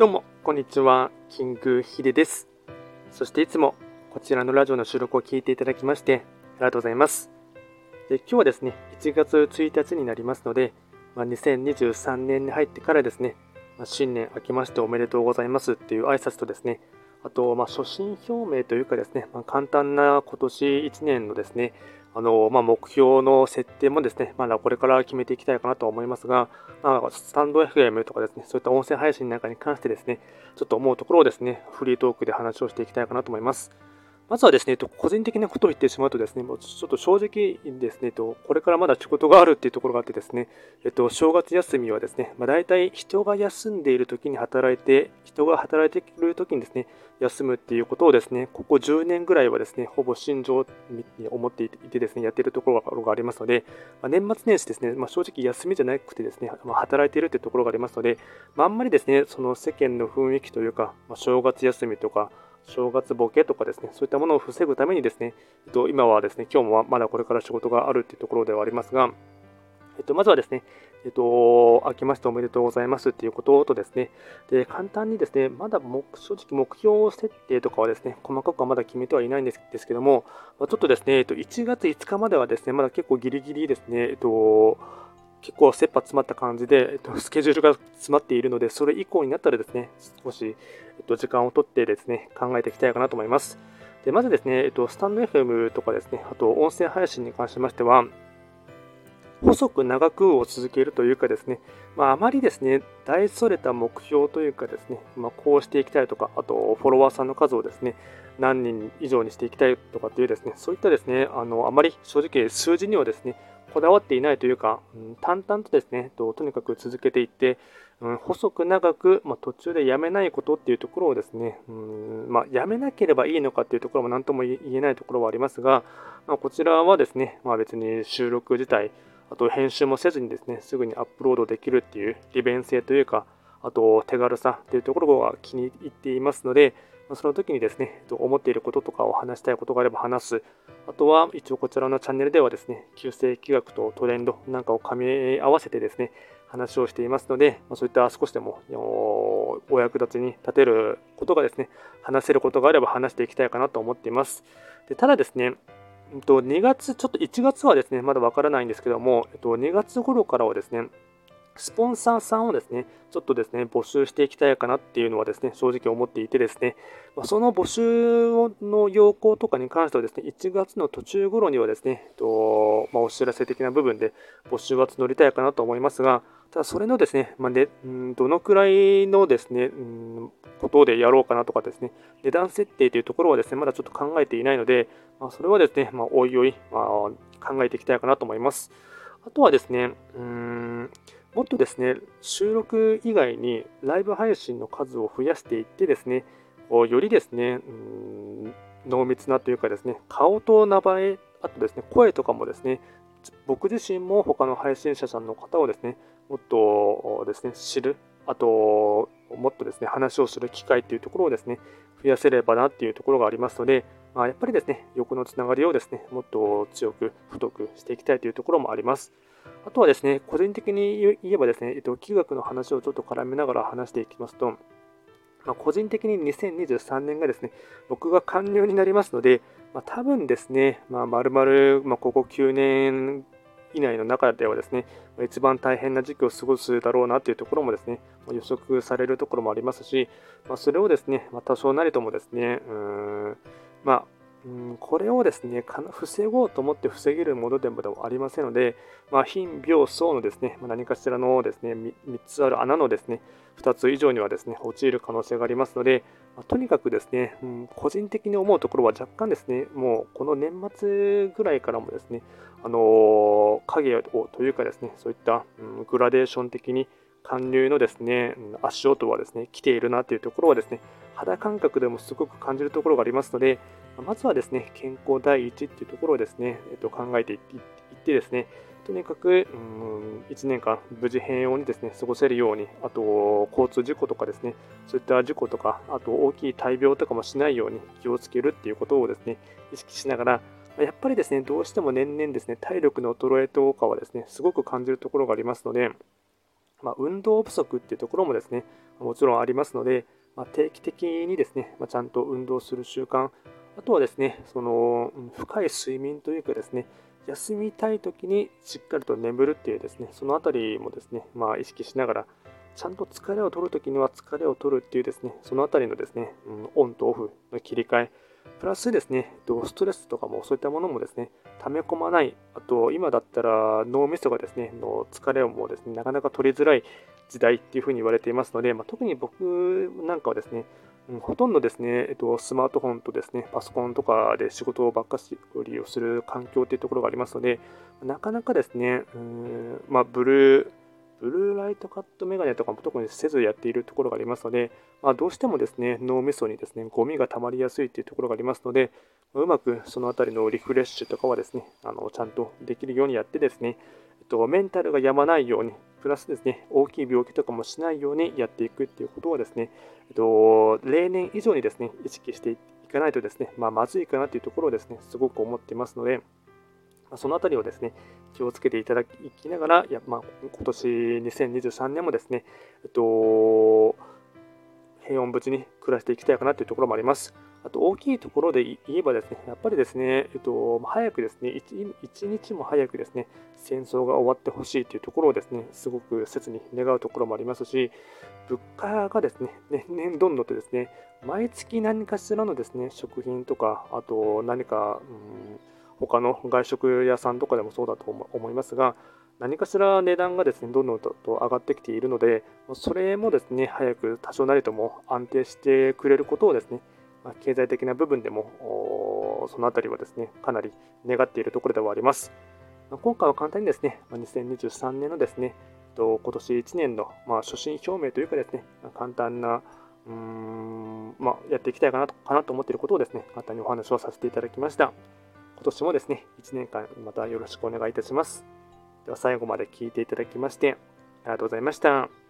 どうも、こんにちは。キングヒデです。そしていつもこちらのラジオの収録を聞いていただきまして、ありがとうございます。で今日はですね、1月1日になりますので、まあ、2023年に入ってからですね、まあ、新年明けましておめでとうございますっていう挨拶とですね、あと、まあ、初心表明というかですね、まあ、簡単な今年1年のですね、あのまあ、目標の設定もですね、まだこれから決めていきたいかなと思いますが、まあ、スタンド FM とかですね、そういった音声配信なんかに関してですね、ちょっと思うところをですね、フリートークで話をしていきたいかなと思います。まずはですね、個人的なことを言ってしまうとですね、もうちょっと正直ですね、これからまだ仕事があるっていうところがあってですね、えっと、正月休みはですね、まあ、大体人が休んでいる時に働いて、人が働いている時にですね、休むっていうことをですね、ここ10年ぐらいはですね、ほぼ心情に思っていてですね、やっているところがありますので、まあ、年末年始ですね、まあ、正直休みじゃなくてですね、ま働いているというところがありますので、まあ、んまりですね、その世間の雰囲気というか、ま正月休みとか、正月ボケとかですね、そういったものを防ぐためにですね、えっと、今はですね、今日もまだこれから仕事があるというところではありますが、えっと、まずはですね、えっと、明けましておめでとうございますっていうこととですね、で簡単にですね、まだ目正直目標設定とかはですね、細かくはまだ決めてはいないんですですけども、まあ、ちょっとですね、えっと、1月5日まではですね、まだ結構ギリギリですね、えっと、結構切羽詰まった感じで、えっと、スケジュールが詰まっているので、それ以降になったらですね、少し、えっと、時間をとってですね、考えていきたいかなと思います。でまずですね、えっと、スタンド FM とかですね、あと音声配信に関しましては、細く長くを続けるというかですね、まあ、あまりですね、大それた目標というかですね、まあ、こうしていきたいとか、あとフォロワーさんの数をですね、何人以上にしていきたいとかっていうですね、そういったですね、あのあまり正直数字にはですね、こだわっていないというか、うん、淡々とですね、ととにかく続けていって、うん、細く長く、まあ、途中でやめないことっていうところをですね、うんまあ、やめなければいいのかっていうところも何とも言えないところはありますが、まあ、こちらはですね、まあ、別に収録自体、あと編集もせずにですね、すぐにアップロードできるっていう利便性というか、あと手軽さというところが気に入っていますので、その時にですね、思っていることとかを話したいことがあれば話す。あとは、一応こちらのチャンネルではですね、旧世紀学とトレンドなんかを噛み合わせてですね、話をしていますので、そういった少しでもお役立ちに立てることがですね、話せることがあれば話していきたいかなと思っています。でただですね、2月、ちょっと1月はですね、まだわからないんですけども、2月頃からはですね、スポンサーさんをですね、ちょっとですね、募集していきたいかなっていうのはですね、正直思っていてですね、その募集の要項とかに関してはですね、1月の途中頃にはですね、とまあ、お知らせ的な部分で募集は募りたいかなと思いますが、ただそれのですね、まあ、ねどのくらいのですね、ことでやろうかなとかですね、値段設定というところはですね、まだちょっと考えていないので、まあ、それはですね、まあ、おいおい、まあ、考えていきたいかなと思います。あとはですね、うーんもっとですね、収録以外にライブ配信の数を増やしていってですね、よりですね、濃密なというかですね、顔と名前、あとですね、声とかもですね、僕自身も他の配信者さんの方をですね、もっとですね、知る、あと、もっとですね、話をする機会というところをですね、増やせればなっていうところがありますので、まあ、やっぱりですね、横のつながりをですね、もっと強く、太くしていきたいというところもあります。あとはですね、個人的に言えばですね、えっと、企学の話をちょっと絡めながら話していきますと、まあ、個人的に2023年がですね、僕が完了になりますので、まあ、多分ですね、まあ、丸々、まあ、ここ9年以内の中ではですね、一番大変な時期を過ごすだろうなというところもですね、予測されるところもありますし、まあ、それをですね、まあ、多少なりともですね、うんまあ、うんこれをですね、防ごうと思って防げるものでもありませんので、まあ、貧、病、層のですね、何かしらのですね、3つある穴のですね、2つ以上にはですね、陥る可能性がありますので、まあ、とにかくですね、うん、個人的に思うところは若干ですね、もうこの年末ぐらいからもですね、あの、影をというかですね、そういった、うん、グラデーション的に寒流のですね、足音はですね、来ているなというところはですね、肌感覚でもすごく感じるところがありますので、まずはですね、健康第一っていうところをですね、えっと、考えていってですね、とにかく、うん、1年間無事平穏にですね、過ごせるように、あと、交通事故とかですね、そういった事故とか、あと大きい大病とかもしないように気をつけるっていうことをですね、意識しながら、やっぱりですね、どうしても年々ですね、体力の衰えとかはですね、すごく感じるところがありますので、まあ、運動不足っていうところもですね、もちろんありますので、まあ、定期的にですね、まあ、ちゃんと運動する習慣、あとはですね、その深い睡眠というかですね、休みたい時にしっかりと眠るっていうですね、そのあたりもですね、まあ、意識しながら、ちゃんと疲れを取るときには疲れを取るっていうですね、そのあたりのですね、うん、オンとオフの切り替え、プラスですね、ストレスとかもそういったものもですね、溜め込まない、あと今だったら脳みそがですね、の疲れをもうですね、なかなか取りづらい時代っていうふうに言われていますので、まあ、特に僕なんかはですね、うん、ほとんどですね、えっと、スマートフォンとですね、パソコンとかで仕事ばっかりをする環境っていうところがありますので、なかなかですね、うんまあ、ブルー、ブルーライトカットメガネとかも特にせずやっているところがありますので、まあ、どうしてもですね、脳みそにですね、ゴミが溜まりやすいというところがありますので、うまくそのあたりのリフレッシュとかはですね、あのちゃんとできるようにやってですね、えっと、メンタルが病まないように、プラスですね、大きい病気とかもしないようにやっていくっていうことはですね、えっと、例年以上にですね、意識していかないとですね、まあ、まずいかなというところをですね、すごく思っていますので、そのあたりをですね、気をつけていただきながら、いやまあ、今年2023年もですね、えっと、平穏無事に暮らしていきたいかなというところもあります。あと大きいところで言えばですね、やっぱりですね、えっと、早くですね一、日も早くですね、戦争が終わってほしいというところをですね、すごく切に願うところもありますし、物価がですね、年々どんどんとですね、毎月何かしらのですね、食品とか、あと何か、うん他の外食屋さんとかでもそうだと思いますが、何かしら値段がですね、どんどんと上がってきているので、それもですね、早く多少なりとも安定してくれることをですね、ま経済的な部分でも、そのあたりはですね、かなり願っているところではあります。ま今回は簡単にですね、ま2023年のですね、と今年1年の、まあ、初心表明というかですね、簡単な、うーん、まあ、やっていきたいかなとかなと思っていることをですね、簡単にお話をさせていただきました。今年もですね、1年間またよろしくお願いいたします。では最後まで聞いていただきまして、ありがとうございました。